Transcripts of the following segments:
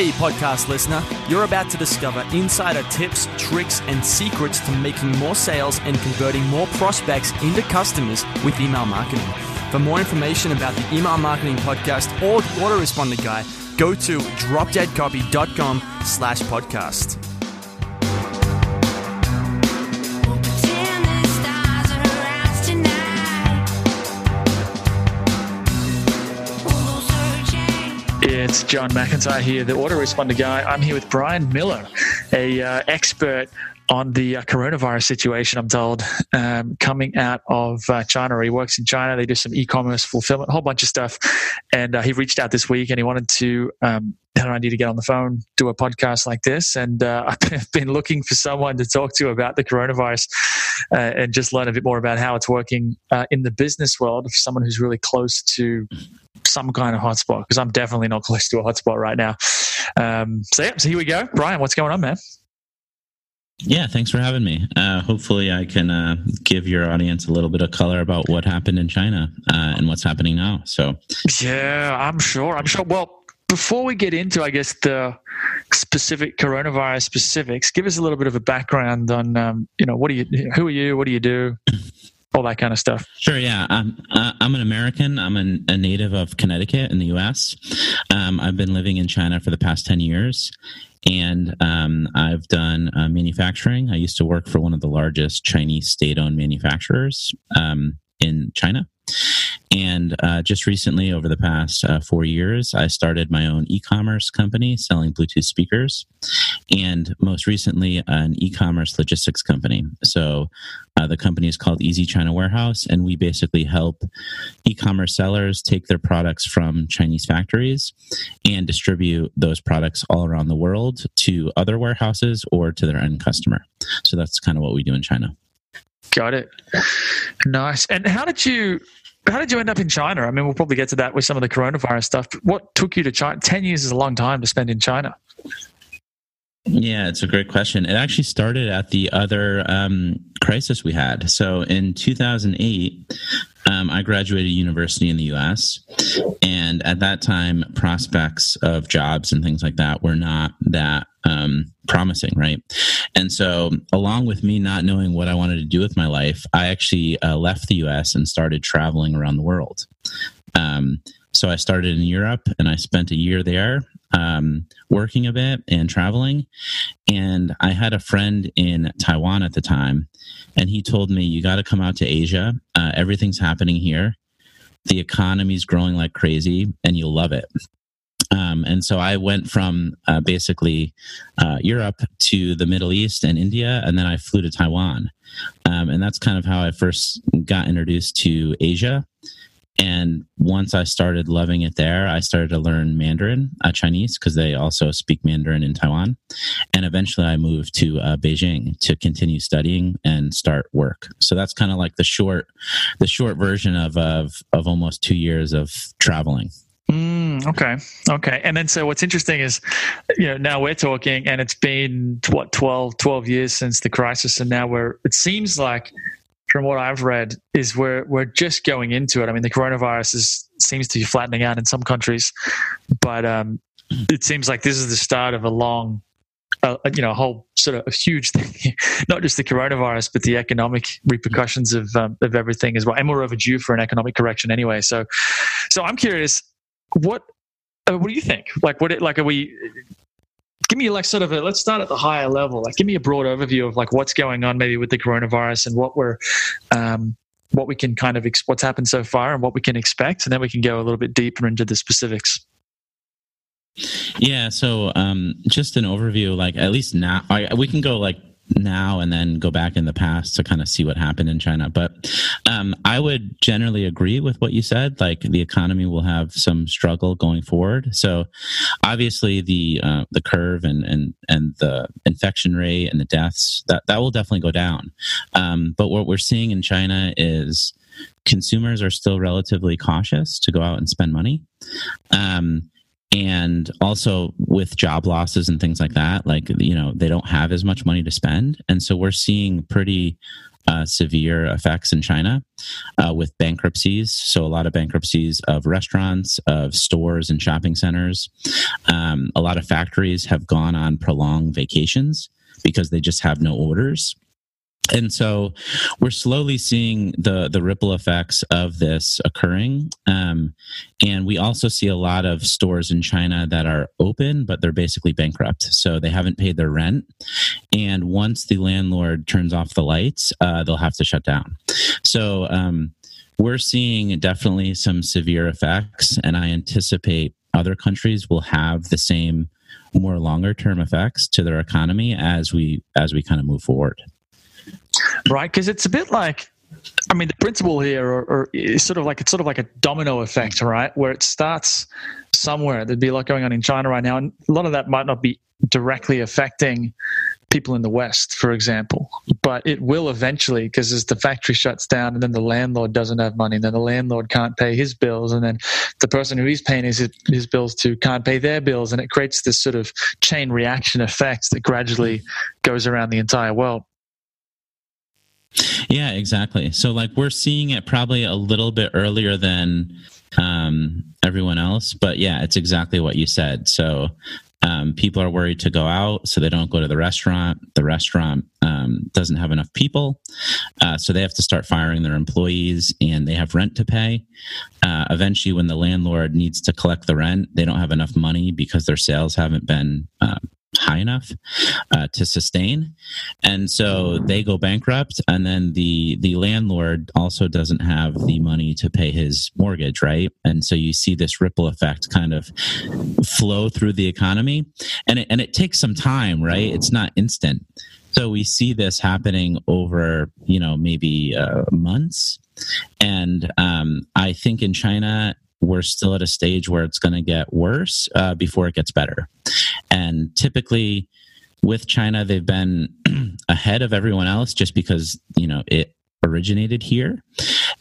Hey, podcast listener, you're about to discover insider tips, tricks, and secrets to making more sales and converting more prospects into customers with email marketing. For more information about the Email Marketing Podcast or the Autoresponder Guy, go to dropdeadcopy.com slash podcast. It's John McIntyre here, the autoresponder guy. I'm here with Brian Miller, a uh, expert on the uh, coronavirus situation. I'm told um, coming out of uh, China. He works in China. They do some e-commerce fulfillment, a whole bunch of stuff. And uh, he reached out this week and he wanted to um, had an idea to get on the phone, do a podcast like this. And uh, I've been looking for someone to talk to about the coronavirus uh, and just learn a bit more about how it's working uh, in the business world for someone who's really close to some kind of hotspot because I'm definitely not close to a hotspot right now. Um, so yeah, so here we go. Brian, what's going on, man? Yeah, thanks for having me. Uh, hopefully, I can uh, give your audience a little bit of color about what happened in China uh, and what's happening now. So, Yeah, I'm sure. I'm sure. Well, before we get into, I guess the specific coronavirus specifics, give us a little bit of a background on, um, you know, what do you, who are you, what do you do, all that kind of stuff. sure, yeah, I'm, uh, I'm an American. I'm an, a native of Connecticut in the U.S. Um, I've been living in China for the past 10 years. And um, I've done uh, manufacturing. I used to work for one of the largest Chinese state owned manufacturers um, in China. And uh, just recently, over the past uh, four years, I started my own e commerce company selling Bluetooth speakers, and most recently, an e commerce logistics company. So uh, the company is called Easy China Warehouse, and we basically help e commerce sellers take their products from Chinese factories and distribute those products all around the world to other warehouses or to their end customer. So that's kind of what we do in China. Got it. Nice. And how did you, how did you end up in China? I mean, we'll probably get to that with some of the coronavirus stuff. What took you to China? 10 years is a long time to spend in China. Yeah, it's a great question. It actually started at the other um, crisis we had. So in 2008, um, I graduated university in the US. And at that time, prospects of jobs and things like that were not that um, promising, right? And so, along with me not knowing what I wanted to do with my life, I actually uh, left the US and started traveling around the world. Um, so I started in Europe and I spent a year there um, working a bit and traveling. And I had a friend in Taiwan at the time, and he told me, You got to come out to Asia. Uh, everything's happening here. The economy's growing like crazy, and you'll love it. Um, and so I went from uh, basically uh, Europe to the Middle East and India, and then I flew to Taiwan. Um, and that's kind of how I first got introduced to Asia. And once I started loving it there, I started to learn Mandarin, uh, Chinese, because they also speak Mandarin in Taiwan. And eventually I moved to uh, Beijing to continue studying and start work. So that's kind of like the short, the short version of, of, of almost two years of traveling. Mm, okay. Okay. And then, so what's interesting is, you know, now we're talking and it's been what, 12, 12 years since the crisis. And now we're, it seems like from what I've read is we're, we're just going into it. I mean, the coronavirus is, seems to be flattening out in some countries, but, um, it seems like this is the start of a long, uh, you know, a whole sort of a huge thing, not just the coronavirus, but the economic repercussions of, um, of everything as well. And we're overdue for an economic correction anyway. So, so I'm curious, what uh, what do you think like what like are we give me like sort of a let's start at the higher level like give me a broad overview of like what's going on maybe with the coronavirus and what we're um what we can kind of ex- what's happened so far and what we can expect and then we can go a little bit deeper into the specifics Yeah. So, um, just an overview, like at least now, I, we can go like now and then go back in the past to kind of see what happened in China. But um, I would generally agree with what you said. Like the economy will have some struggle going forward. So obviously the uh, the curve and and and the infection rate and the deaths that that will definitely go down. Um, but what we're seeing in China is consumers are still relatively cautious to go out and spend money. Um, and also with job losses and things like that like you know they don't have as much money to spend and so we're seeing pretty uh, severe effects in China uh, with bankruptcies. So, a lot of bankruptcies of restaurants, of stores and shopping centers. Um, a lot of factories have gone on prolonged vacations because they just have no orders and so we're slowly seeing the the ripple effects of this occurring. Um, and we also see a lot of stores in china that are open but they're basically bankrupt. So they haven't paid their rent. And once the landlord turns off the lights uh, they'll have to shut down. So um, we're seeing definitely some severe effects and i anticipate other countries will have the same more longer term effects to their economy as we as we kind of move forward right? Because it's a bit like, I mean, the principle here or, or is sort of like it's sort of like a domino effect, right? Where it starts somewhere. There'd be a lot going on in China right now, and a lot of that might not be directly affecting people in the West, for example, but it will eventually because as the factory shuts down and then the landlord doesn't have money, and then the landlord can't pay his bills, and then the person who he's paying his, his bills to can't pay their bills, and it creates this sort of chain reaction effect that gradually goes around the entire world. Yeah, exactly. So like we're seeing it probably a little bit earlier than um, everyone else, but yeah, it's exactly what you said. So um, people are worried to go out, so they don't go to the restaurant. The restaurant um, doesn't have enough people, uh, so they have to start firing their employees, and they have rent to pay. Uh, eventually, when the landlord needs to collect the rent, they don't have enough money because their sales haven't been uh, high enough uh, to sustain. And so they go bankrupt and then the the landlord also doesn't have the money to pay his mortgage right? And so you see this ripple effect kind of flow through the economy and it, and it takes some time right? It's not instant. So we see this happening over you know maybe uh, months. And um, i think in china we're still at a stage where it's going to get worse uh, before it gets better. And typically, with China, they've been ahead of everyone else just because you know it originated here.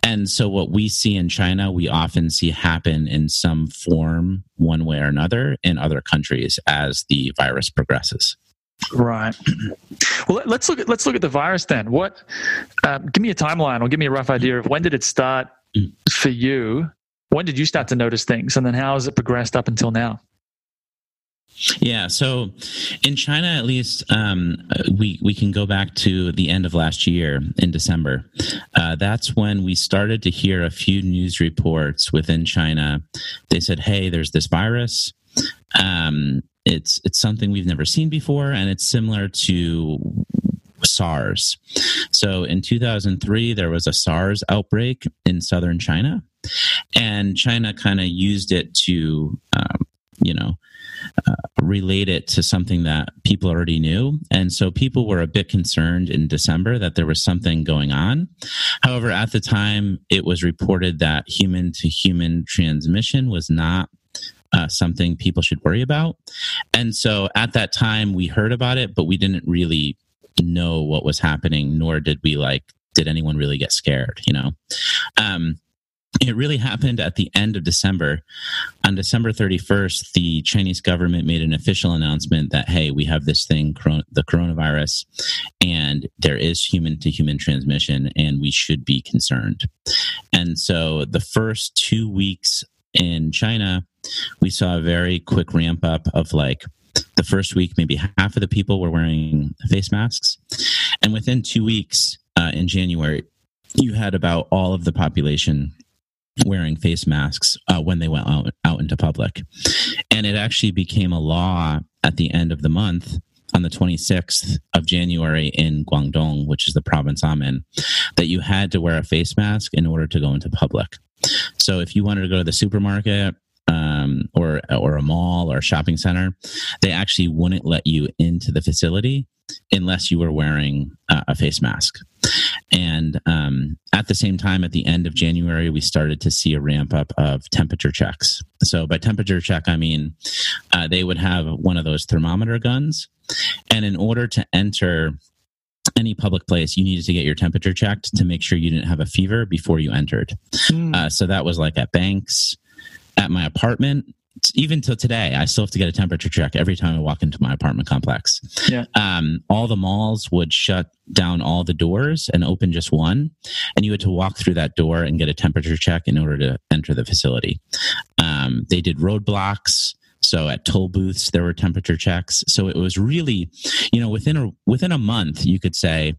And so, what we see in China, we often see happen in some form, one way or another, in other countries as the virus progresses. Right. Well, let- let's look at let's look at the virus then. What? Um, give me a timeline, or give me a rough idea of when did it start for you? When did you start to notice things, and then how has it progressed up until now? Yeah, so in China, at least, um, we we can go back to the end of last year in December. Uh, that's when we started to hear a few news reports within China. They said, "Hey, there's this virus. Um, it's it's something we've never seen before, and it's similar to SARS." So in 2003, there was a SARS outbreak in southern China, and China kind of used it to, um, you know uh, relate it to something that people already knew. And so people were a bit concerned in December that there was something going on. However, at the time, it was reported that human to human transmission was not. Uh, something people should worry about. And so at that time, we heard about it, but we didn't really know what was happening, nor did we like, did anyone really get scared, you know? Um, it really happened at the end of December. On December 31st, the Chinese government made an official announcement that, hey, we have this thing, the coronavirus, and there is human to human transmission, and we should be concerned. And so the first two weeks in China, we saw a very quick ramp up of like, the first week, maybe half of the people were wearing face masks. And within two weeks uh, in January, you had about all of the population wearing face masks uh, when they went out, out into public. And it actually became a law at the end of the month on the 26th of January in Guangdong, which is the province I'm in, that you had to wear a face mask in order to go into public. So if you wanted to go to the supermarket, um, or or a mall or a shopping center, they actually wouldn't let you into the facility unless you were wearing uh, a face mask. And um, at the same time, at the end of January, we started to see a ramp up of temperature checks. So by temperature check, I mean uh, they would have one of those thermometer guns, and in order to enter any public place, you needed to get your temperature checked to make sure you didn't have a fever before you entered. Hmm. Uh, so that was like at banks, at my apartment. even till today, I still have to get a temperature check every time I walk into my apartment complex. Yeah. Um, all the malls would shut down all the doors and open just one, and you had to walk through that door and get a temperature check in order to enter the facility. Um, they did roadblocks. So at toll booths, there were temperature checks. So it was really, you know, within a within a month, you could say,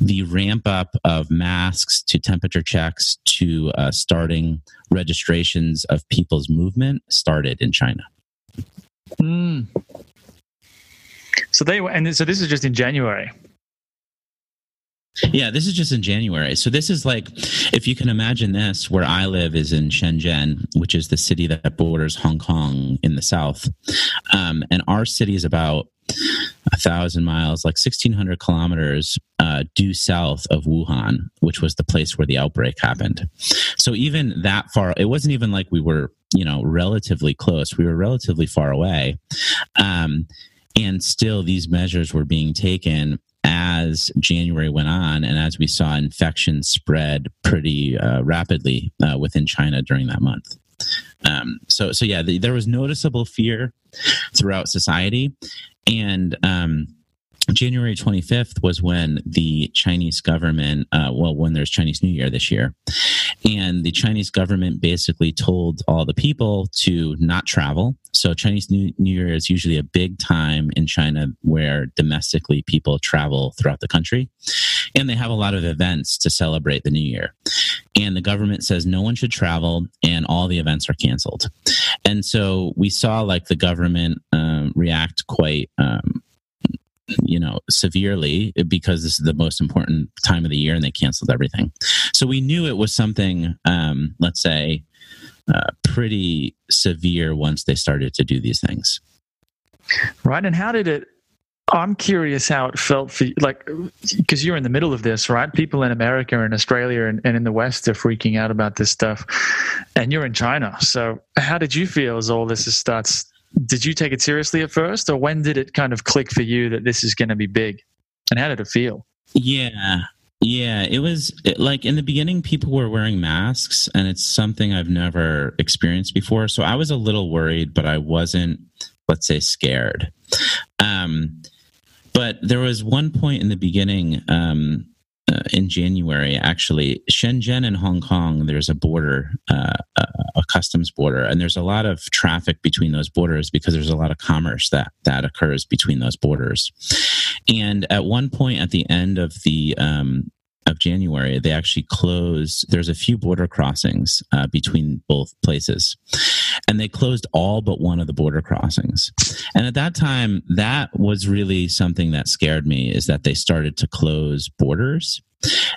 the ramp up of masks to temperature checks to uh, starting registrations of people's movement started in China. Mm. So they were, and so this is just in January. Yeah, this is just in January. So this is like, if you can imagine this, where I live is in Shenzhen, which is the city that borders Hong Kong in the south, um, and our city is about a thousand miles, like sixteen hundred kilometers uh, due south of Wuhan, which was the place where the outbreak happened. So even that far, it wasn't even like we were, you know, relatively close. We were relatively far away, um, and still these measures were being taken as January went on, and as we saw infections spread pretty uh, rapidly uh, within China during that month. Um, so, so yeah, the, there was noticeable fear throughout society, and um, January 25th was when the Chinese government, uh, well, when there's Chinese New Year this year, and the Chinese government basically told all the people to not travel. So Chinese New, Year is usually a big time in China where domestically people travel throughout the country, and they have a lot of events to celebrate the New Year. And the government says no one should travel, and all the events are canceled. And so we saw like the government um, react quite. Um, you know severely because this is the most important time of the year and they canceled everything so we knew it was something um, let's say uh, pretty severe once they started to do these things right? And how did it? I'm curious how it felt for you, like, because you're in the middle of this, right? People in America and Australia and, and in the West are freaking out about this stuff, and you're in China. So, how did you feel as all this starts? Did you take it seriously at first, or when did it kind of click for you that this is going to be big? And how did it feel? Yeah. Yeah, it was it, like in the beginning, people were wearing masks, and it's something I've never experienced before. So I was a little worried, but I wasn't, let's say, scared. Um, but there was one point in the beginning, um, uh, in January, actually, Shenzhen and Hong Kong, there's a border, uh, a a customs border, and there's a lot of traffic between those borders because there's a lot of commerce that that occurs between those borders. And at one point, at the end of the um, of January, they actually closed. There's a few border crossings uh, between both places, and they closed all but one of the border crossings. And at that time, that was really something that scared me. Is that they started to close borders,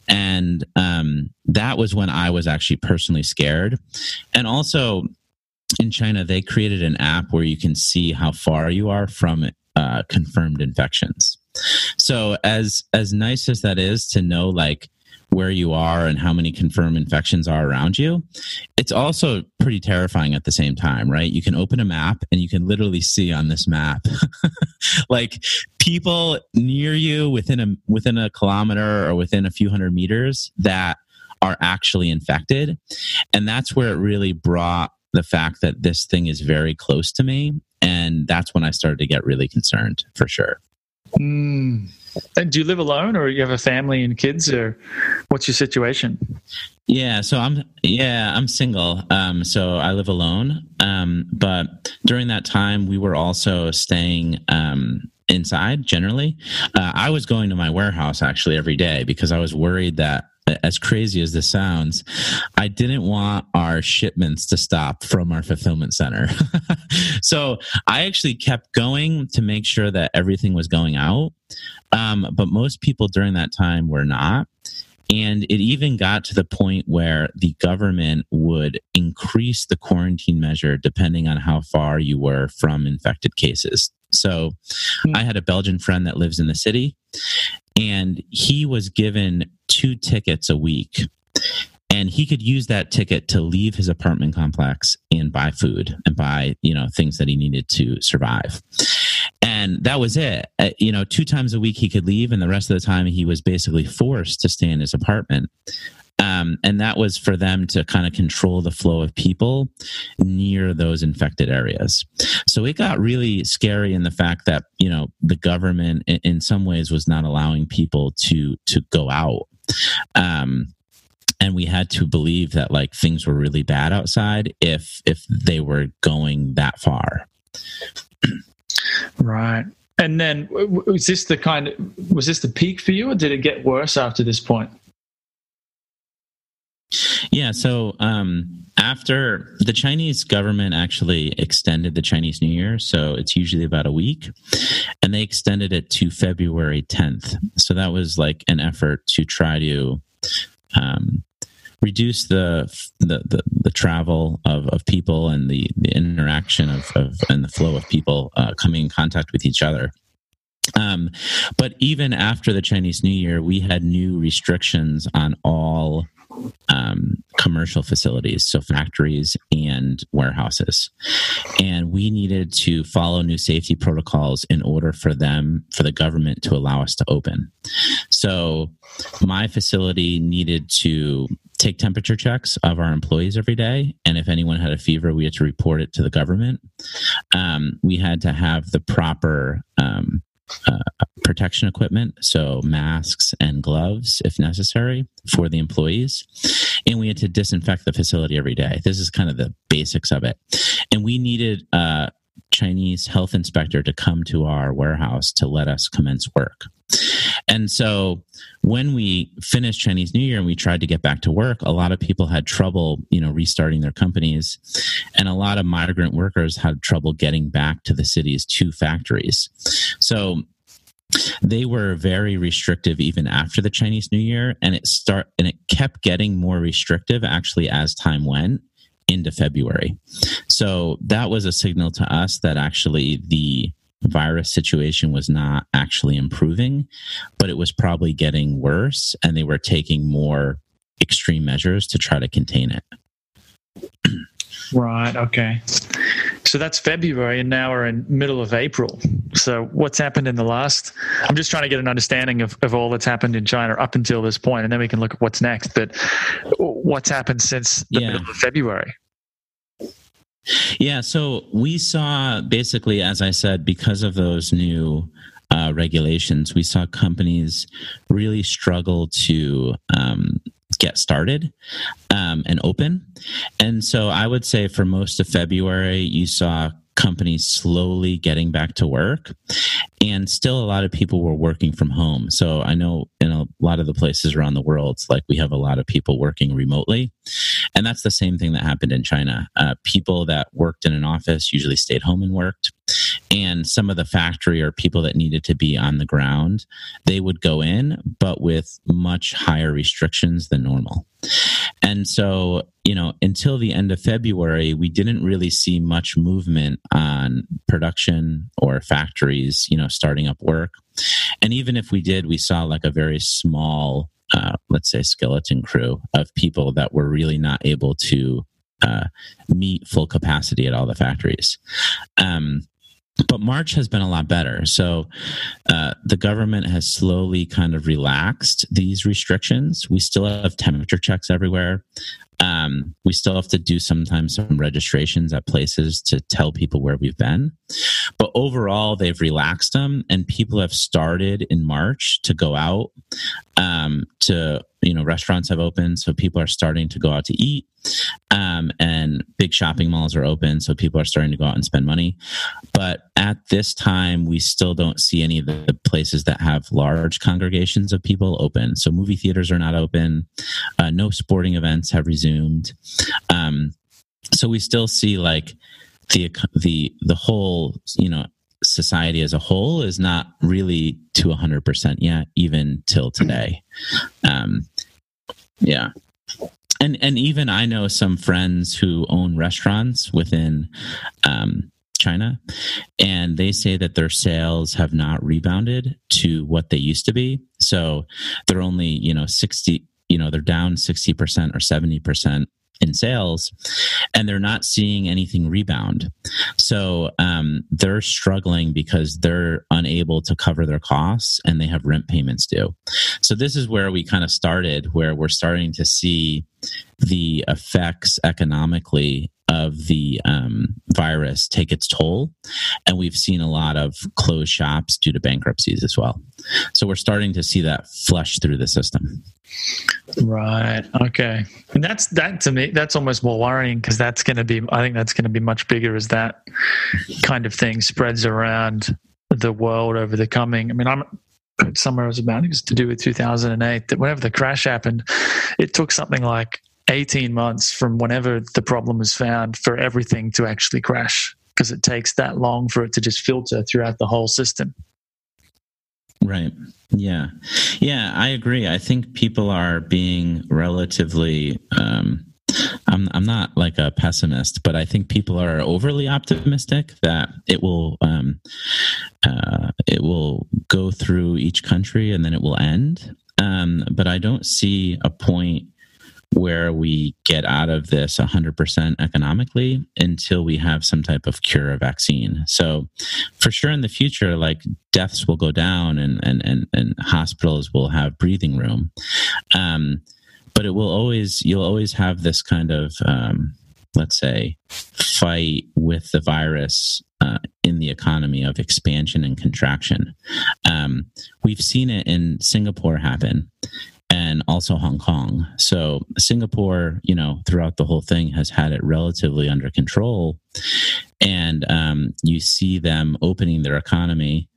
and um, that was when I was actually personally scared. And also, in China, they created an app where you can see how far you are from uh, confirmed infections. So as as nice as that is to know like where you are and how many confirmed infections are around you, it's also pretty terrifying at the same time, right? You can open a map and you can literally see on this map like people near you within a within a kilometer or within a few hundred meters that are actually infected. And that's where it really brought the fact that this thing is very close to me. And that's when I started to get really concerned for sure. Mm. And do you live alone, or you have a family and kids, or what's your situation? Yeah, so I'm yeah, I'm single. Um so I live alone. Um but during that time we were also staying um inside generally. Uh, I was going to my warehouse actually every day because I was worried that as crazy as this sounds, I didn't want our shipments to stop from our fulfillment center. so I actually kept going to make sure that everything was going out. Um, but most people during that time were not. And it even got to the point where the government would increase the quarantine measure depending on how far you were from infected cases. So Hmm. I had a Belgian friend that lives in the city, and he was given two tickets a week. And he could use that ticket to leave his apartment complex and buy food and buy, you know, things that he needed to survive. And that was it. Uh, you know, two times a week he could leave, and the rest of the time he was basically forced to stay in his apartment. Um, and that was for them to kind of control the flow of people near those infected areas. So it got really scary in the fact that you know the government, in, some ways, was not allowing people to to go out. Um, and we had to believe that like things were really bad outside if if they were going that far Right. And then was this the kind of was this the peak for you, or did it get worse after this point? yeah so um after the chinese government actually extended the chinese new year so it's usually about a week and they extended it to february 10th so that was like an effort to try to um reduce the the the, the travel of, of people and the, the interaction of, of and the flow of people uh, coming in contact with each other um, but even after the Chinese New Year, we had new restrictions on all um, commercial facilities, so factories and warehouses. And we needed to follow new safety protocols in order for them, for the government to allow us to open. So my facility needed to take temperature checks of our employees every day. And if anyone had a fever, we had to report it to the government. Um, we had to have the proper um, uh, protection equipment, so masks and gloves if necessary for the employees. And we had to disinfect the facility every day. This is kind of the basics of it. And we needed a Chinese health inspector to come to our warehouse to let us commence work. And so when we finished Chinese New Year and we tried to get back to work, a lot of people had trouble, you know, restarting their companies. And a lot of migrant workers had trouble getting back to the city's two factories. So they were very restrictive even after the Chinese New Year, and it start and it kept getting more restrictive actually as time went into February. So that was a signal to us that actually the virus situation was not actually improving, but it was probably getting worse, and they were taking more extreme measures to try to contain it. Right. Okay. So that's February, and now we're in middle of April. So what's happened in the last? I'm just trying to get an understanding of, of all that's happened in China up until this point, and then we can look at what's next. But what's happened since the Yeah. middle of February? Yeah, so we saw basically, as I said, because of those new uh, regulations, we saw companies really struggle to um, get started um, and open. And so I would say for most of February, you saw companies slowly getting back to work and still a lot of people were working from home so i know in a lot of the places around the world like we have a lot of people working remotely and that's the same thing that happened in china. Uh, people that worked in an office usually stayed home and worked. And some of the factory or people that needed to be on the ground they would go in but with much higher restrictions than normal. And so you know until the end of february we didn't really see much movement on production or factories you know starting up work. And even if we did we saw like a very small uh, let's say skeleton crew of people that were really not able to uh, meet full capacity at all the factories um, but March has been a lot better. So uh, the government has slowly kind of relaxed these restrictions. We still have temperature checks everywhere. Um, we still have to do sometimes some registrations at places to tell people where we've been. But overall, they've relaxed them, and people have started in March to go out. Um, to you know, restaurants have opened, so people are starting to go out to eat, um, and big shopping malls are open, so people are starting to go out and spend money. But at this time, we still don't see any of the places that have large congregations of people open. So movie theaters are not open. Uh, no sporting events have resumed. Um, so we still see like the the the whole you know society as a whole is not really to 100% yet even till today um yeah. And and even i know some friends who own restaurants within um china and they say that their sales have not rebounded to what they used to be. So they're only you know 60 you know they're down 60% or 70% in sales and they're not seeing anything rebound so um, they're struggling because they're unable to cover their costs and they have rent payments due. So this is where we kind of started where we're starting to see the effects economically of the um, virus take its toll and we've seen a lot of closed shops due to bankruptcies as well so we're starting to see that flush through the system Right. Okay. And that's that to me. That's almost more worrying because that's going to be. I think that's going to be much bigger as that kind of thing spreads around the world over the coming. I mean, I'm somewhere I was about. It was to do with 2008. That whenever the crash happened, it took something like 18 months from whenever the problem was found for everything to actually crash because it takes that long for it to just filter throughout the whole system. Right. Yeah. Yeah, I agree. I think people are being relatively um I'm I'm not like a pessimist, but I think people are overly optimistic that it will um uh it will go through each country and then it will end. Um but I don't see a point where we get out of this 100% economically until we have some type of cure or vaccine. So, for sure in the future, like deaths will go down and, and, and, and hospitals will have breathing room. Um, but it will always, you'll always have this kind of, um, let's say, fight with the virus uh, in the economy of expansion and contraction. Um, we've seen it in Singapore happen and also Hong Kong. So Singapore, you know, throughout the whole thing has had it relatively under control. And um, you see them opening their economy,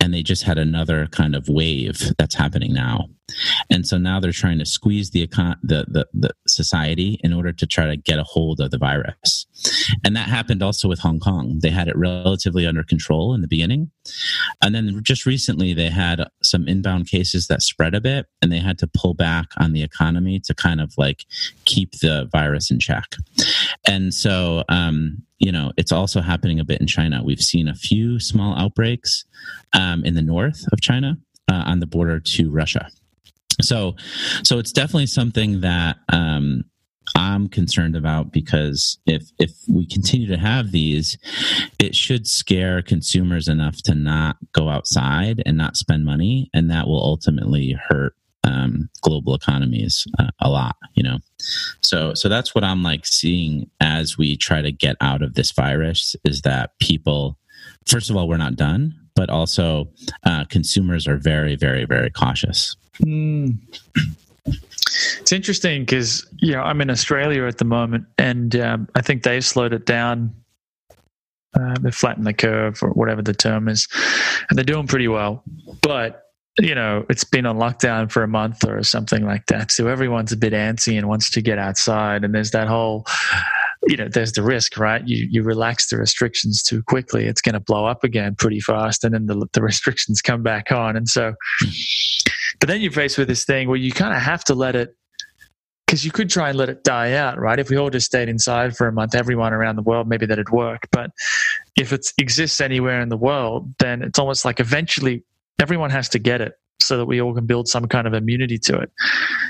and they just had another kind of wave that's happening now. And so now they're trying to squeeze the, econ- the, the the society in order to try to get a hold of the virus. And that happened also with Hong Kong. They had it relatively under control in the beginning. And then just recently, they had some inbound cases that spread a bit, and they had to pull back on the economy to kind of like keep the virus in check. And so, um, you know, it's also happening a bit in China. We've seen a few small outbreaks um, in the north of China uh, on the border to Russia. So, so it's definitely something that um, I'm concerned about because if if we continue to have these, it should scare consumers enough to not go outside and not spend money, and that will ultimately hurt um, global economies uh, a lot. You know, so so that's what I'm like seeing as we try to get out of this virus is that people, first of all, we're not done, but also uh, consumers are very very very cautious. Mm. It's interesting because you know I'm in Australia at the moment, and um, I think they've slowed it down. Uh, they've flattened the curve, or whatever the term is, and they're doing pretty well. But you know, it's been on lockdown for a month or something like that, so everyone's a bit antsy and wants to get outside. And there's that whole, you know, there's the risk, right? You you relax the restrictions too quickly, it's going to blow up again pretty fast, and then the the restrictions come back on, and so. But then you're faced with this thing where you kind of have to let it because you could try and let it die out, right? If we all just stayed inside for a month, everyone around the world, maybe that'd work. But if it exists anywhere in the world, then it's almost like eventually everyone has to get it so that we all can build some kind of immunity to it.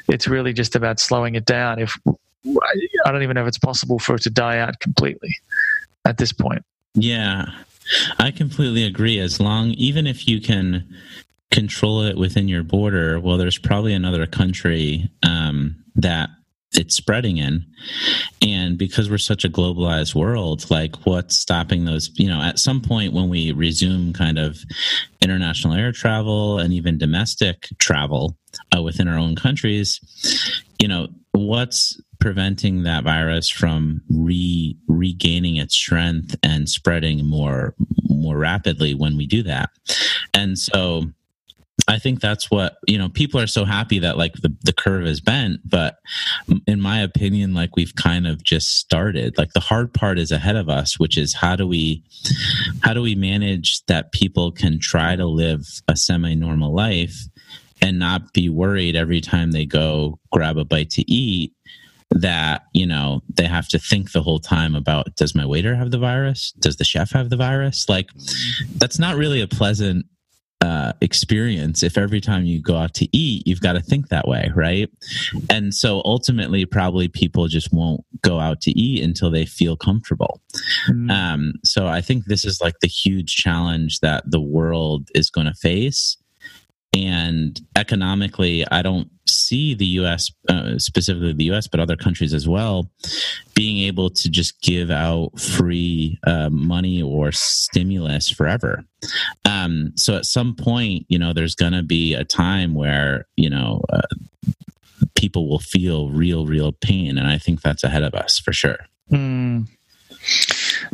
It's really just about slowing it down. If I don't even know if it's possible for it to die out completely at this point. Yeah, I completely agree. As long, even if you can control it within your border, well, there's probably another country um, that it's spreading in. And because we're such a globalized world, like what's stopping those? You know, at some point when we resume kind of international air travel and even domestic travel uh, within our own countries, you know, what's preventing that virus from re regaining its strength and spreading more more rapidly when we do that and so I think that's what you know. People are so happy that like the, the curve is bent, but in my opinion, like we've kind of just started. Like the hard part is ahead of us, which is how do we how do we manage that people can try to live a semi normal life and not be worried every time they go grab a bite to eat that you know they have to think the whole time about does my waiter have the virus does the chef have the virus like that's not really a pleasant uh, experience if every time you go out to eat you've got to think that way right? And so ultimately probably people just won't go out to eat until they feel comfortable. Mm. um, so i think this is like the huge challenge that the world is going to face and economically i don't see the us uh, specifically the us but other countries as well being able to just give out free uh, money or stimulus forever um, so at some point you know there's going to be a time where you know uh, people will feel real real pain and i think that's ahead of us for sure Mm.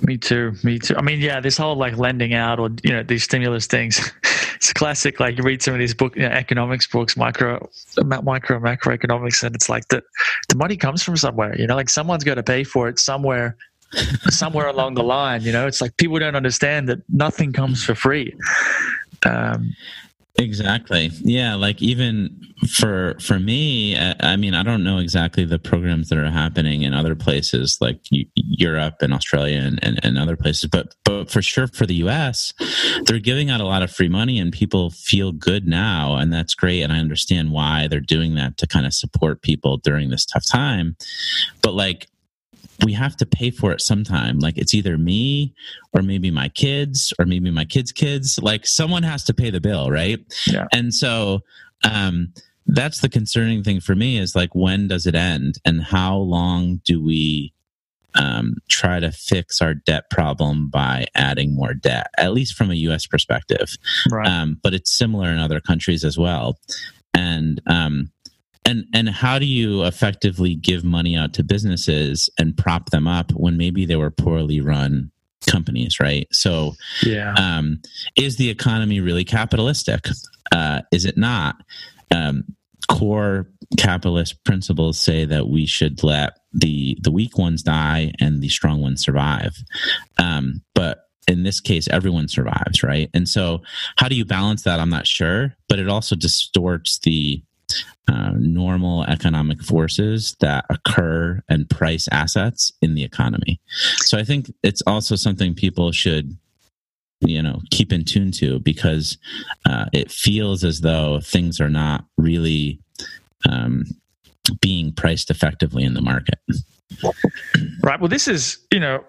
Me too. Me too. I mean, yeah, this whole like lending out or you know these stimulus things. It's classic. Like you read some of these book, you know, economics books, micro, micro, macroeconomics, and it's like the the money comes from somewhere. You know, like someone's got to pay for it somewhere, somewhere along the line. You know, it's like people don't understand that nothing comes for free. Um, Exactly. Yeah. Like even for for me, I mean, I don't know exactly the programs that are happening in other places like Europe and Australia and, and, and other places, but but for sure for the U.S., they're giving out a lot of free money and people feel good now, and that's great. And I understand why they're doing that to kind of support people during this tough time. But like we have to pay for it sometime. Like it's either me or maybe my kids or maybe my kids' kids. Like someone has to pay the bill, right? Yeah. And so um that's the concerning thing for me is like when does it end and how long do we um, try to fix our debt problem by adding more debt, at least from a US perspective right. um, but it's similar in other countries as well. And um, and and how do you effectively give money out to businesses and prop them up when maybe they were poorly run companies, right? So, yeah. um, is the economy really capitalistic? Uh, is it not? Um, core capitalist principles say that we should let the the weak ones die and the strong ones survive. Um, but in this case, everyone survives, right? And so, how do you balance that? I'm not sure, but it also distorts the uh, normal economic forces that occur and price assets in the economy. So I think it's also something people should you know keep in tune to because uh, it feels as though things are not really um, being priced effectively in the market. Right. Well, this is, you know,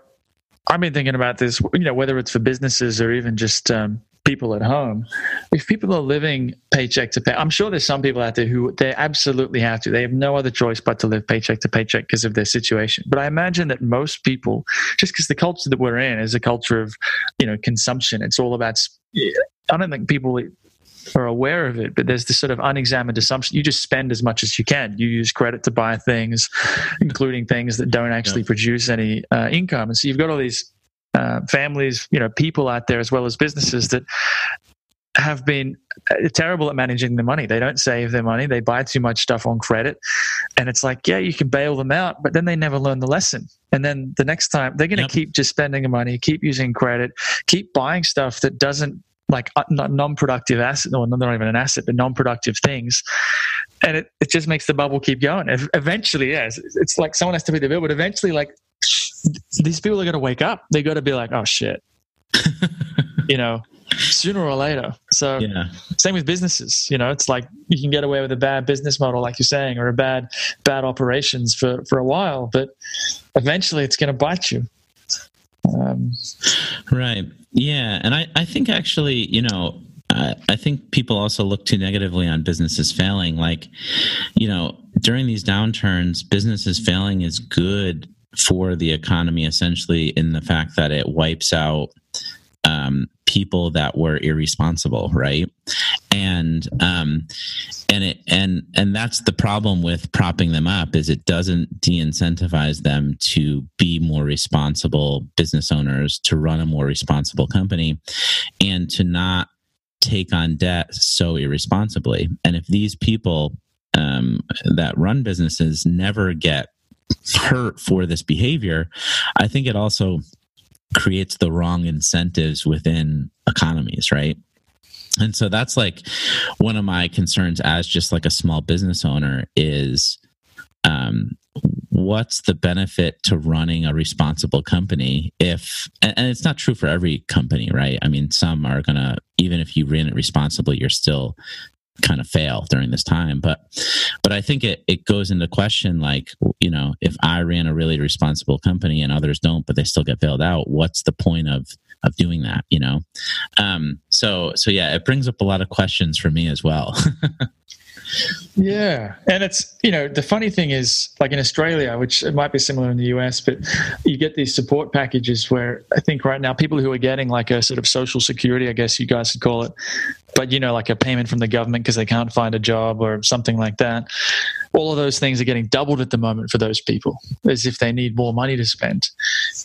I've been thinking about this, you know, whether it's for businesses or even just um, people at home. If people are living paycheck to pay, I'm sure there's some people out there who they absolutely have to. They have no other choice but to live paycheck to paycheck because of their situation. But I imagine that most people, just because the culture that we're in is a culture of, you know, consumption, it's all about, I don't think people are aware of it, but there's this sort of unexamined assumption. You just spend as much as you can. You use credit to buy things, including things that don't actually Yeah. produce any uh, income. And so you've got all these uh, families, you know, people out there as well as businesses that have been uh, terrible at managing their money. They don't save their money. They buy too much stuff on credit. And it's like, yeah, you can bail them out, but then they never learn the lesson. And then the next time they're going to Yep. keep just spending the money, keep using credit, keep buying stuff that doesn't like uh, non-productive asset or not even an asset but non-productive things and it, it just makes the bubble keep going eventually yes it's like someone has to pay the bill but eventually like these people are going to wake up they got to be like oh shit you know sooner or later so Yeah. same with businesses you know it's like you can get away with a bad business model like you're saying or a bad bad operations for for a while but eventually it's going to bite you um, Right. Yeah. And I, I think actually, you know, I, I think people also look too negatively on businesses failing. Like, you know, during these downturns, businesses failing is good for the economy, essentially, in the fact that it wipes out um, people that were irresponsible, right? And um, and it and and that's the problem with propping them up is it doesn't de-incentivize them to be more responsible business owners, to run a more responsible company, and to not take on debt so irresponsibly. And if these people um, that run businesses never get hurt for this behavior, I think it also creates the wrong incentives within economies, right? And so that's like one of my concerns as just like a small business owner is um, what's the benefit to running a responsible company if and, it's not true for every company right i mean some are gonna even if you ran it responsibly you're still kind of fail during this time but but i think it, it goes into question like you know if i ran a really responsible company and others don't but they still get bailed out what's the point of of doing that you know? Um so so yeah it brings up a lot of questions for me as well Yeah, and it's you know the funny thing is like in Australia, which it might be similar in the US, but you get these support packages where I think right now people who are getting like a sort of social security, I guess you guys could call it, but you know like a payment from the government because they can't find a job or something like that. All of those things are getting doubled at the moment for those people, as if they need more money to spend,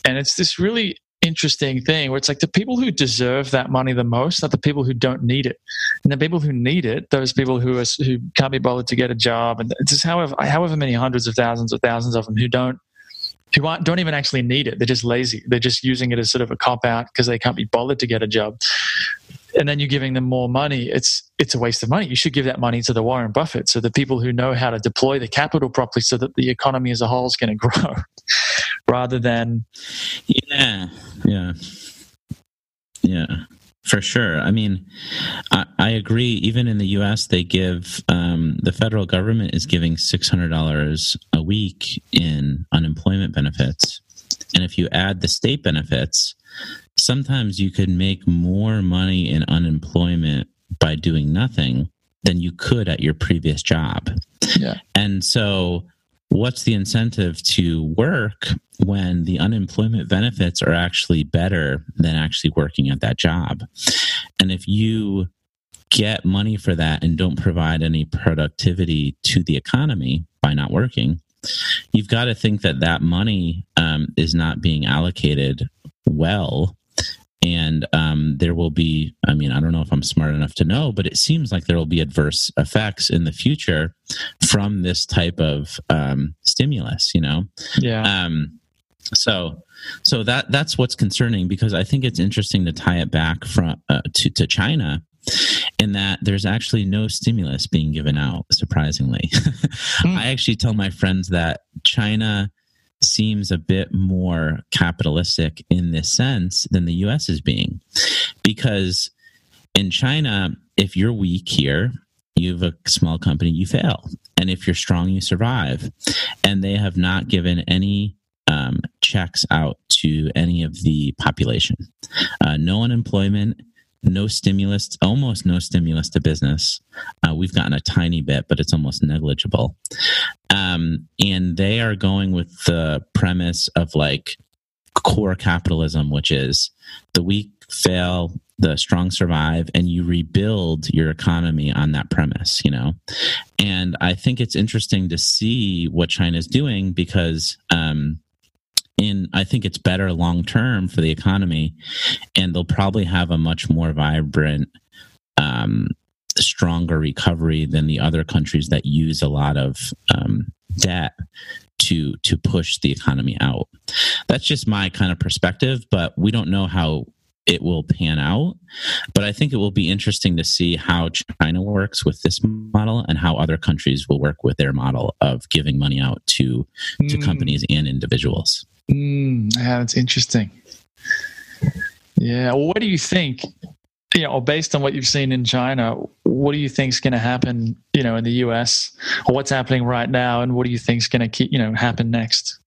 and it's this really interesting thing where it's like the people who deserve that money the most are the people who don't need it. And the people who need it those people who are who can't be bothered to get a job and just however however many hundreds of thousands or thousands of them who don't who aren't, don't even actually need it. They're just lazy. They're just using it as sort of a cop out because they can't be bothered to get a job. And then you're giving them more money. It's it's a waste of money. You should give that money to the warren buffett so the people who know how to deploy the capital properly so that the economy as a whole is going to grow rather than Yeah, yeah, yeah, for sure. I mean, I, I agree. Even in the U.S., they give um, the federal government is giving six hundred dollars a week in unemployment benefits, and if you add the state benefits, sometimes you could make more money in unemployment by doing nothing than you could at your previous job. yeah And so, what's the incentive to work when the unemployment benefits are actually better than actually working at that job? And if you get money for that and don't provide any productivity to the economy by not working, you've got to think that that money um, is not being allocated well. And um, there will be, I mean, I don't know if I'm smart enough to know, but it seems like there will be adverse effects in the future from this type of um, stimulus, you know? yeah Um, so, so that that's what's concerning because I think it's interesting to tie it back from uh, to to China, in that there's actually no stimulus being given out. Surprisingly, I actually tell my friends that China seems a bit more capitalistic in this sense than the U.S. is being, because in China, if you're weak here, you have a small company, you fail. And if you're strong, you survive. And they have not given any um, checks out to any of the population. Uh, no unemployment, no stimulus, almost no stimulus to business. Uh, we've gotten a tiny bit, but it's almost negligible. Um, and they are going with the premise of like core capitalism, which is the weak fail, the strong survive, and you rebuild your economy on that premise, you know? And I think it's interesting to see what China's doing because, um, in I think it's better long term for the economy, and they'll probably have a much more vibrant, um, stronger recovery than the other countries that use a lot of um, debt to to push the economy out. That's just my kind of perspective, but we don't know how it will pan out. But I think it will be interesting to see how China works with this model and how other countries will work with their model of giving money out to to Mm. companies and individuals. Mm, yeah, that's interesting. Yeah. Well, what do you think? You know, based on what you've seen in China, what do you think is going to happen? You know, in the U.S. or what's happening right now, and what do you think is going to keep you know happen next?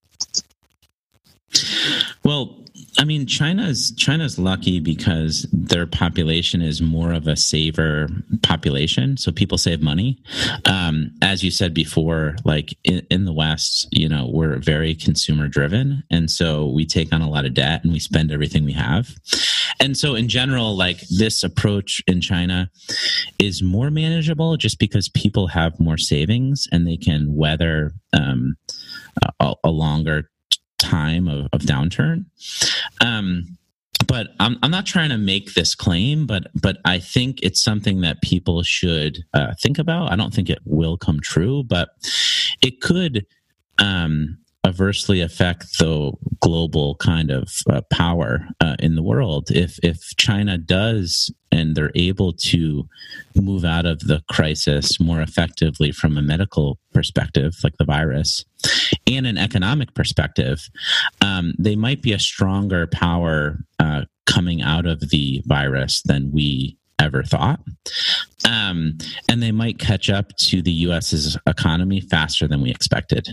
Well, I mean, China's China's lucky because their population is more of a saver population, so people save money. Um, as you said before, like in, in the West, you know, we're very consumer driven, and so we take on a lot of debt and we spend everything we have. And so, in general, like this approach in China is more manageable, just because people have more savings and they can weather um, a, a longer time of, of downturn. Um, but I'm, I'm not trying to make this claim, but but I think it's something that people should uh, think about. I don't think it will come true, but it could um, adversely affect the global kind of uh, power uh, in the world. If if China does and they're able to move out of the crisis more effectively from a medical perspective, like the virus, and an economic perspective, um, they might be a stronger power uh, coming out of the virus than we ever thought. Um, and they might catch up to the US's economy faster than we expected.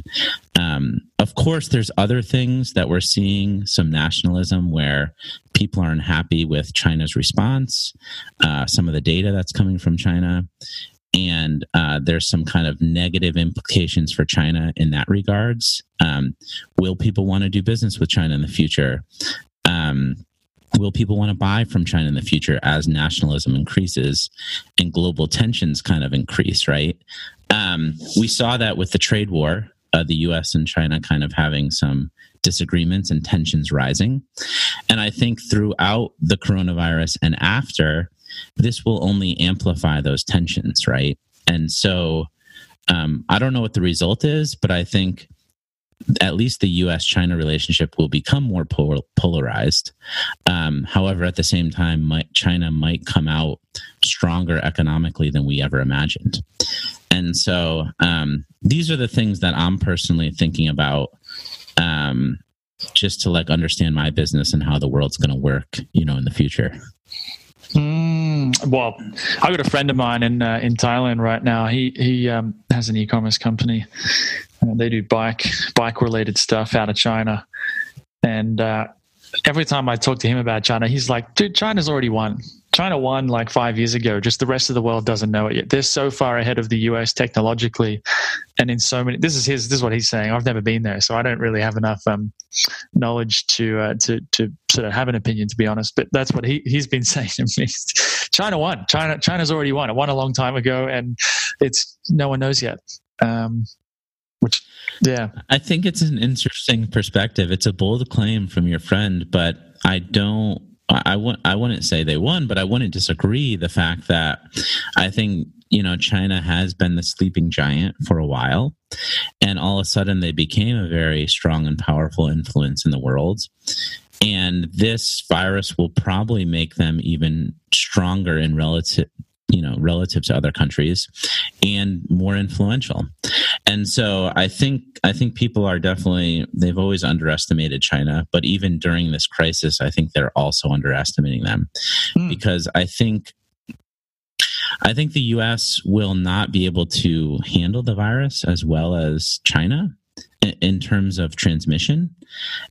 Um, of course, there's other things that we're seeing some nationalism where people are unhappy with China's response, uh, some of the data that's coming from China. And uh, there's some kind of negative implications for China in that regards. Um, will people want to do business with China in the future? Um, will people want to buy from China in the future as nationalism increases and global tensions kind of increase, right? Um, we saw that with the trade war, uh, the US and China kind of having some disagreements and tensions rising. And I think throughout the coronavirus and after, this will only amplify those tensions, right? And so um, I don't know what the result is, but I think at least the U.S. China relationship will become more pol- polarized. Um, however, at the same time, might, China might come out stronger economically than we ever imagined. And so um, these are the things that I'm personally thinking about. Um, just to like understand my business and how the world's going to work, you know, in the future. Mm, well, I've got a friend of mine in uh, in Thailand right now. He he um, has an e-commerce company. Uh, they do bike bike related stuff out of China, and uh, every time I talk to him about China, he's like, "Dude, China's already won. China won like five years ago. Just the rest of the world doesn't know it yet. They're so far ahead of the US technologically, and in so many. This is his. This is what he's saying. I've never been there, so I don't really have enough um, knowledge to uh, to to sort of have an opinion, to be honest. But that's what he he's been saying to me. China won. China China's already won. It won a long time ago, and it's no one knows yet. Um, which, yeah, I think it's an interesting perspective. It's a bold claim from your friend, but I don't. I wouldn't. I wouldn't say they won, but I wouldn't disagree. The fact that I think you know China has been the sleeping giant for a while, and all of a sudden they became a very strong and powerful influence in the world. And this virus will probably make them even stronger in relative you know relative to other countries and more influential. And so i think i think people are definitely they've always underestimated china but even during this crisis i think they're also underestimating them. Hmm. because i think i think the us will not be able to handle the virus as well as china in- terms of transmission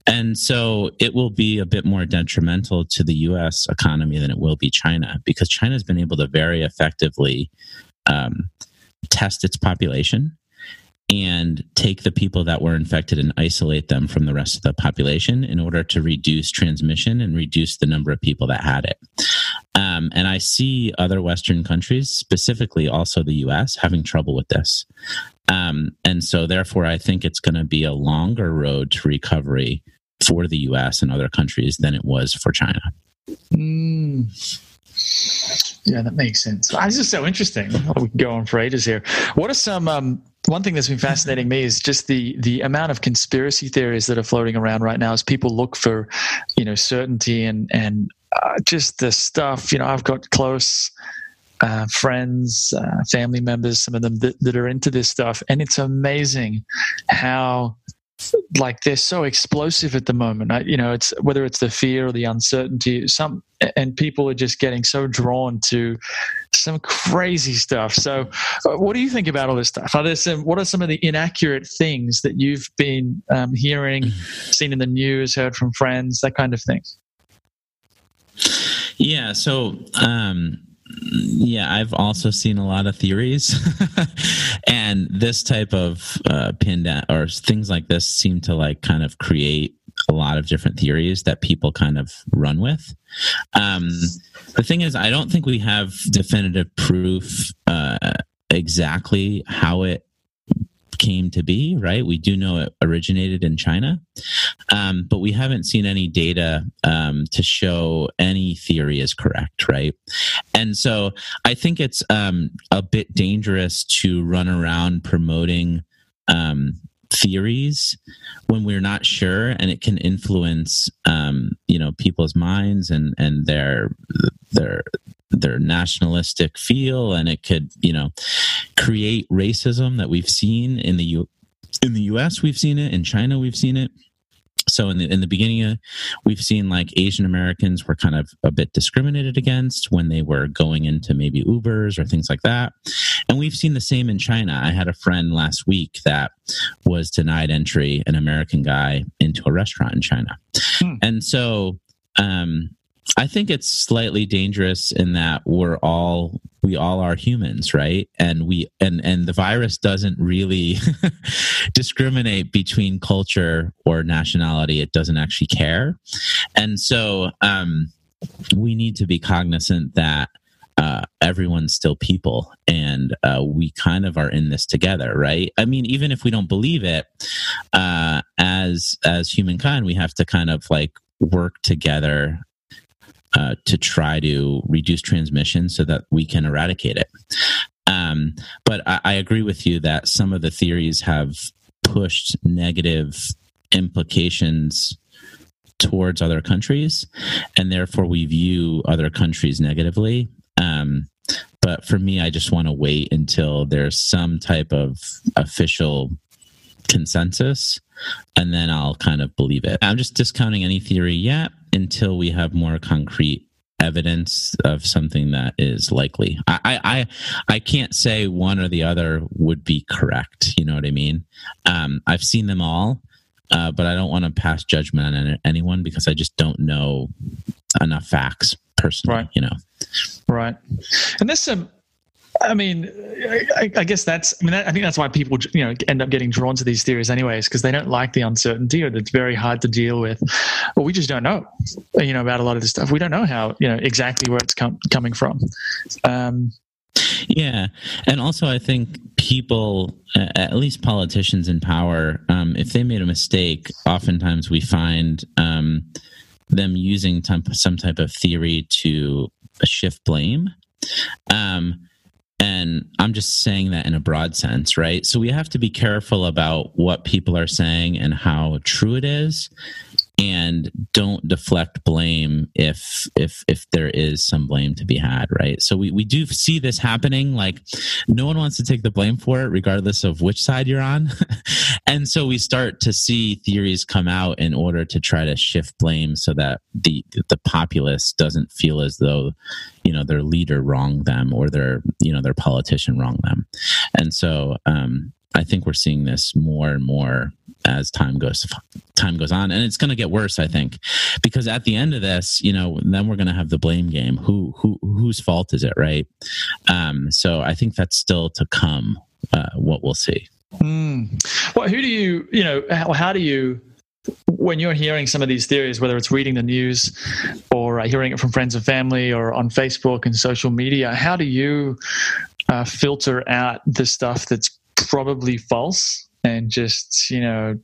and so it will be a bit more detrimental to the US economy than it will be China because China has been able to very effectively um, test its population and take the people that were infected and isolate them from the rest of the population in order to reduce transmission and reduce the number of people that had it. Um, and I see other Western countries, specifically also the US, having trouble with this. Um, and so, therefore, I think it's going to be a longer road to recovery for the US and other countries than it was for China. Mm. Yeah, that makes sense. Ah, This is so interesting. We can go on for ages here. What are some? Um, one thing that's been fascinating me is just the the amount of conspiracy theories that are floating around right now as people look for, you know, certainty and and uh, just the stuff. You know, I've got close uh, friends, uh, family members, some of them that, that are into this stuff, and it's amazing how like they're so explosive at the moment. I, you know, it's whether it's the fear or the uncertainty, some and people are just getting so drawn to some crazy stuff. So, uh, what do you think about all this stuff? Are there some? What are some of the inaccurate things that you've been um, hearing, seen in the news, heard from friends, that kind of thing? Yeah. So, um, yeah, I've also seen a lot of theories, and this type of uh, pandemic or things like this seem to like kind of create a lot of different theories that people kind of run with. Um, the thing is, I don't think we have definitive proof uh, exactly how it came to be. Right? We do know it originated in China, um, but we haven't seen any data um, to show any theory is correct. Right? And so I think it's um, a bit dangerous to run around promoting um, theories when we're not sure and it can influence um, you know people's minds and and their their their nationalistic feel and it could you know create racism that we've seen in the U- in the US we've seen it in China we've seen it. So in the in the beginning uh, we've seen like asian americans were kind of a bit discriminated against when they were going into maybe ubers or things like that. And we've seen the same in china. I had a friend last week that was denied entry an american guy into a restaurant in china. Hmm. and so um I think it's slightly dangerous in that we're all we all are humans, right? And we and and the virus doesn't really discriminate between culture or nationality. It doesn't actually care. And so um we need to be cognizant that uh, everyone's still people and uh, we kind of are in this together right i mean even if we don't believe it uh, as as humankind we have to kind of like work together uh, to try to reduce transmission so that we can eradicate it. Um, but I, I agree with you that some of the theories have pushed negative implications towards other countries, and therefore we view other countries negatively. Um, but for me, I just want to wait until there's some type of official consensus and then I'll kind of believe it. I'm just discounting any theory yet until we have more concrete evidence of something that is likely. I, I, I, can't say one or the other would be correct. You know what I mean? Um, I've seen them all, uh, but I don't want to pass judgment on anyone because I just don't know enough facts personally. Right. You know? Right. And there's some, I mean, I, I guess that's, I mean, that, I think that's why people, you know, end up getting drawn to these theories anyways, because they don't like the uncertainty or it's very hard to deal with. Well, we just don't know, you know, about a lot of this stuff. We don't know how, you know, exactly where it's com- coming from. Um, Yeah, and also I think people, at least politicians in power, um, if they made a mistake, oftentimes we find um, them using some type of theory to shift blame. Um, and I'm just saying that in a broad sense, right? So we have to be careful about what people are saying and how true it is and don't deflect blame if if if there is some blame to be had right? So we, we do see this happening like no one wants to take the blame for it regardless of which side you're on. And so we start to see theories come out in order to try to shift blame so that the the populace doesn't feel as though you know their leader wronged them or their you know their politician wronged them. And so um I think we're seeing this more and more as time goes time goes on, and it's going to get worse. I think because at the end of this, you know, then we're going to have the blame game. Who who whose fault is it, right? Um, so I think that's still to come. Uh, what we'll see. Hmm. Well, who do you, you know, how, how do you, when you're hearing some of these theories, whether it's reading the news or uh, hearing it from friends and family or on Facebook and social media, how do you uh, filter out the stuff that's probably false and just, you know,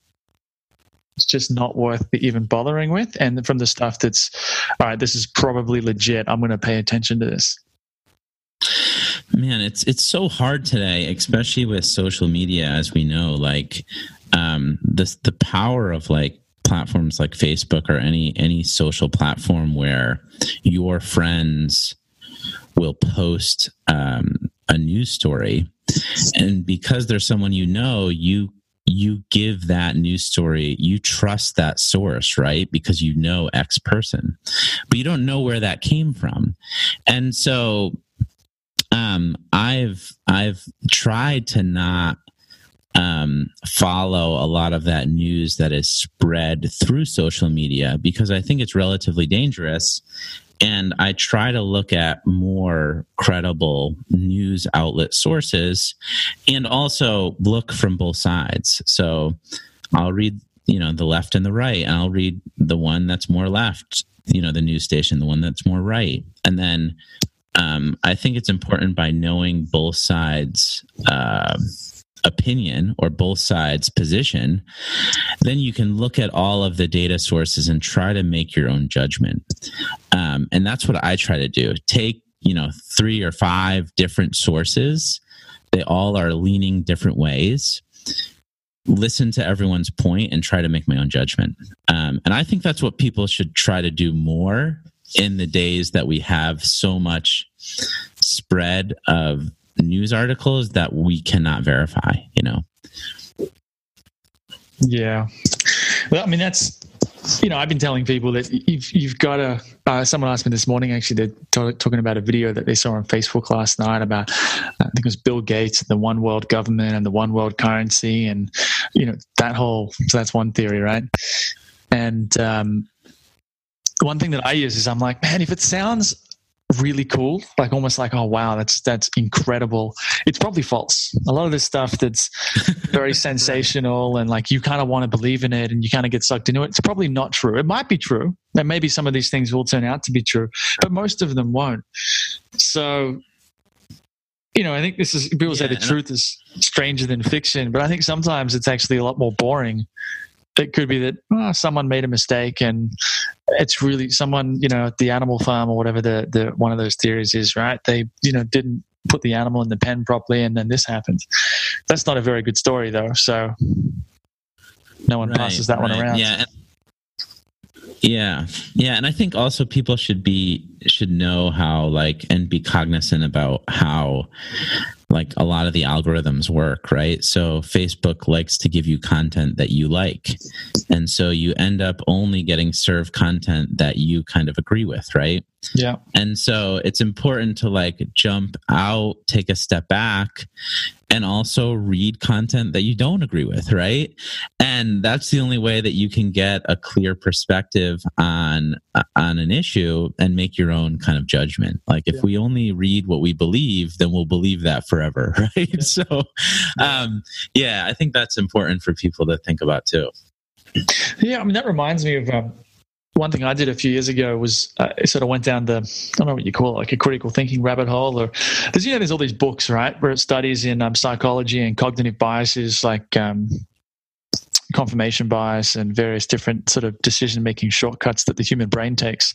it's just not worth even bothering with? And from the stuff that's, all right, this is probably legit. I'm going to pay attention to this. Man, it's it's so hard today, especially with social media, as we know. Like um, this, the power of like platforms like Facebook or any any social platform where your friends will post um, a news story, and because there's someone you know, you you give that news story you trust that source right because you know x person but you don't know where that came from and so um i've i've tried to not um, follow a lot of that news that is spread through social media because I think it's relatively dangerous. And I try to look at more credible news outlet sources and also look from both sides. So I'll read, you know, the left and the right, and I'll read the one that's more left, you know, the news station, the one that's more right. And then um, I think it's important by knowing both sides. Uh, opinion or both sides position then you can look at all of the data sources and try to make your own judgment. Um, and that's what i try to do. Take you know three or five different sources. They all are leaning different ways. Listen to everyone's point and try to make my own judgment. Um, and I think that's what people should try to do more in the days that we have so much spread of news articles that we cannot verify, you know? Yeah. Well, I mean, that's, you know, I've been telling people that you've, you've got to, uh, someone asked me this morning, actually, they're t- talking about a video that they saw on Facebook last night about, I think it was Bill Gates, the one world government and the one world currency. And, you know, that whole, so that's one theory, right? And, um, one thing that I use is I'm like, man, if it sounds really cool, like almost like, oh wow, that's that's incredible. It's probably false. A lot of this stuff that's very sensational and like you kind of want to believe in it and you kind of get sucked into it. It's probably not true. It might be true. And maybe some of these things will turn out to be true, but most of them won't. So you know, I think this is people say the truth is stranger than fiction, but I think sometimes it's actually a lot more boring. It could be that oh, someone made a mistake and it's really someone, you know, at the animal farm or whatever the, the one of those theories is, right? They, you know, didn't put the animal in the pen properly and then this happened. That's not a very good story though. So no one Right, passes that one around. Yeah. Yeah. Yeah. And I think also people should be, should know how, like, and be cognizant about how, like, a lot of the algorithms work, right? So Facebook likes to give you content that you like. And so you end up only getting served content that you kind of agree with, right? Yeah. And so it's important to like jump out, take a step back, and also read content that you don't agree with, right? And that's the only way that you can get a clear perspective on on an issue and make your own kind of judgment. Like if Yeah. we only read what we believe, then we'll believe that forever, right? So um yeah, I think that's important for people to think about too. Yeah, I mean that reminds me of um, one thing I did a few years ago was uh, sort of went down the I don't know what you call it, like a critical thinking rabbit hole, or there's you know there's all these books right where it studies in um, psychology and cognitive biases like um, confirmation bias and various different sort of decision making shortcuts that the human brain takes.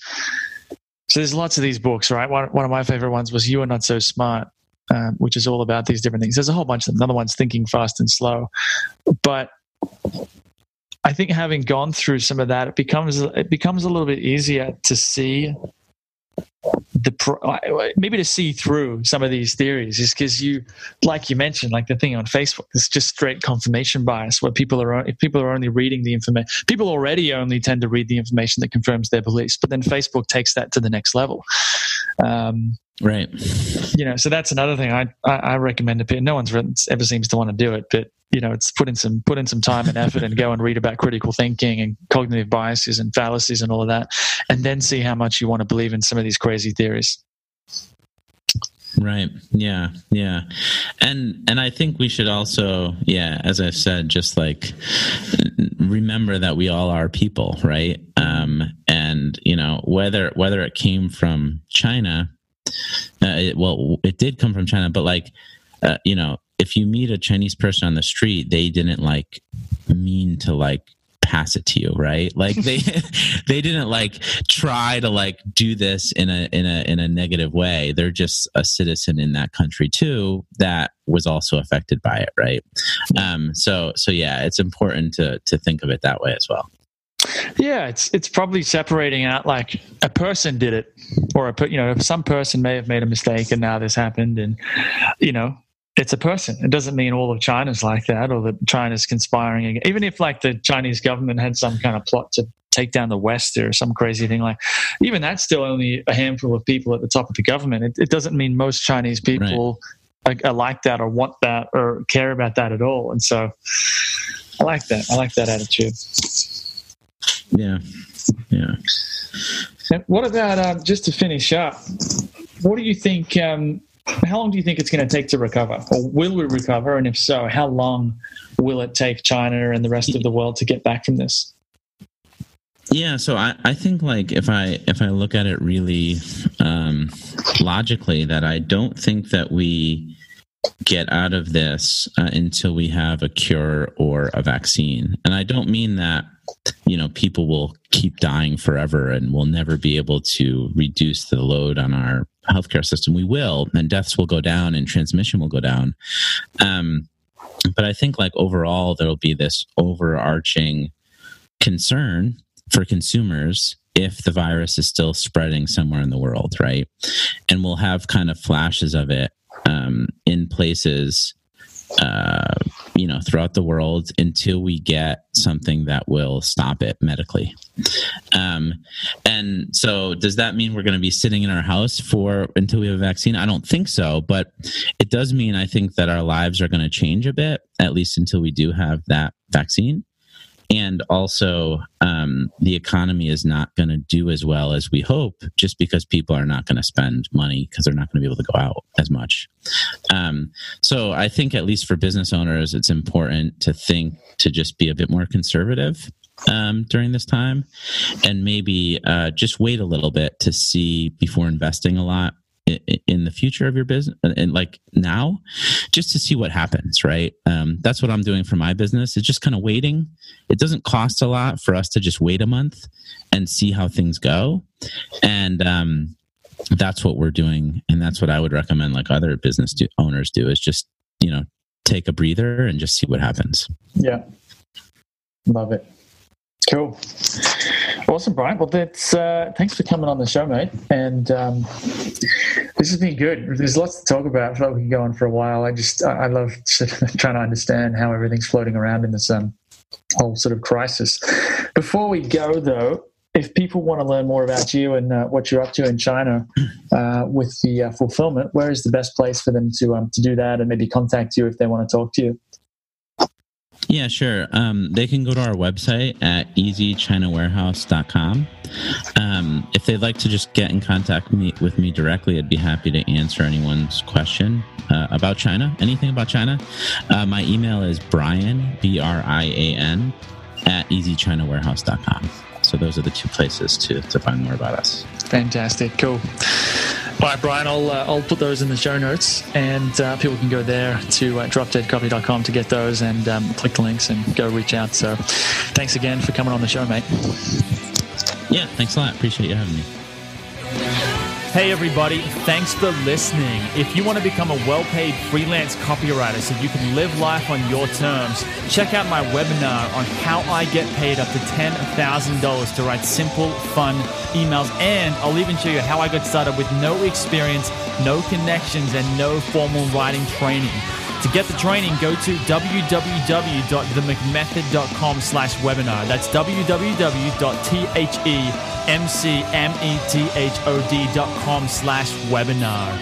So there's lots of these books, right? One, one of my favorite ones was "You Are Not So Smart," um, which is all about these different things. There's a whole bunch of them. Another one's "Thinking Fast and Slow," but I think having gone through some of that, it becomes it becomes a little bit easier to see the maybe to see through some of these theories is because you like you mentioned like the thing on facebook it's just straight confirmation bias where people are if people are only reading the information people already only tend to read the information that confirms their beliefs but then facebook takes that to the next level. Um, Right. you know so that's another thing i i, I recommend to people no one's written, ever seems to want to do it but you know it's put in some put in some time and effort and go and read about critical thinking and cognitive biases and fallacies and all of that and then see how much you want to believe in some of these crazy theories Right. Yeah. Yeah. And and I think we should also, yeah, as I've said, just like remember that we all are people, right? Um, and you know whether whether it came from China, uh, it, well, it did come from China, but like, uh, you know, if you meet a Chinese person on the street, they didn't like mean to like pass it to you right? Like they they didn't like try to like do this in a in a in a negative way. They're just a citizen in that country too that was also affected by it right? Um so so yeah it's important to to think of it that way as well yeah it's it's probably separating out like a person did it or a you know some person may have made a mistake and now this happened and you know it's a person. It doesn't mean all of China's like that or that China's conspiring. Even if like the Chinese government had some kind of plot to take down the West or some crazy thing like, even that's still only a handful of people at the top of the government. It, it doesn't mean most Chinese people are, are like that or want that or care about that at all. And so I like that. I like that attitude. Yeah yeah And what about um, just to finish up? What do you think? Um, how long do you think it's going to take to recover, or will we recover? And if so, how long will it take China and the rest of the world to get back from this? yeah so i i think like if i if i look at it really um logically that i don't think that we get out of this uh, until we have a cure or a vaccine. And i don't mean that you know people will keep dying forever and we'll never be able to reduce the load on our healthcare system. We will and deaths will go down and transmission will go down. Um but I think like overall there'll be this overarching concern for consumers if the virus is still spreading somewhere in the world, right? And we'll have kind of flashes of it um, in places, uh, you know, throughout the world until we get something that will stop it medically. Um, and so, does that mean we're going to be sitting in our house for until we have a vaccine? I don't think so, but it does mean I think that our lives are going to change a bit, at least until we do have that vaccine and also um, the economy is not going to do as well as we hope just because people are not going to spend money because they're not going to be able to go out as much. Um, so i think at least for business owners it's important to think to just be a bit more conservative um, during this time and maybe uh, just wait a little bit to see before investing a lot in the future of your business and like now just to see what happens right? Um, that's what i'm doing for my business. It's just kind of waiting. It doesn't cost a lot for us to just wait a month and see how things go. And um, that's what we're doing and that's what i would recommend like other business do- owners do is just you know take a breather and just see what happens. Yeah. Love it. Cool. Awesome, Brian. Well, that's uh, thanks for coming on the show, mate. And um, this has been good. There's lots to talk about. I like we can go on for a while. I just I I love trying to understand how everything's floating around in this um, whole sort of crisis. Before we go, though, if people want to learn more about you and uh, what you're up to in China uh, with the uh, fulfillment, where is the best place for them to um, to do that and maybe contact you if they want to talk to you? Yeah, sure. Um, they can go to our website at easychinawarehouse.com. Um, if they'd like to just get in contact me, with me directly, I'd be happy to answer anyone's question uh, about China, anything about China. Uh, my email is brian, B R I A N, at easychinawarehouse.com. So those are the two places to, to find more about us. Fantastic, cool. All right, Brian, I'll uh, I'll put those in the show notes, and uh, people can go there to uh, to get those and um, click the links and go reach out. So, thanks again for coming on the show, mate. Yeah, thanks a lot. Appreciate you having me. Hey everybody, thanks for listening. If you want to become a well paid freelance copywriter so you can live life on your terms, check out my webinar on how I get paid up to $10,000 to write simple, fun emails. And I'll even show you how I got started with no experience, no connections, and no formal writing training. To get the training, go to www.themcmethod.com slash webinar. That's www.themcmethod.com slash webinar.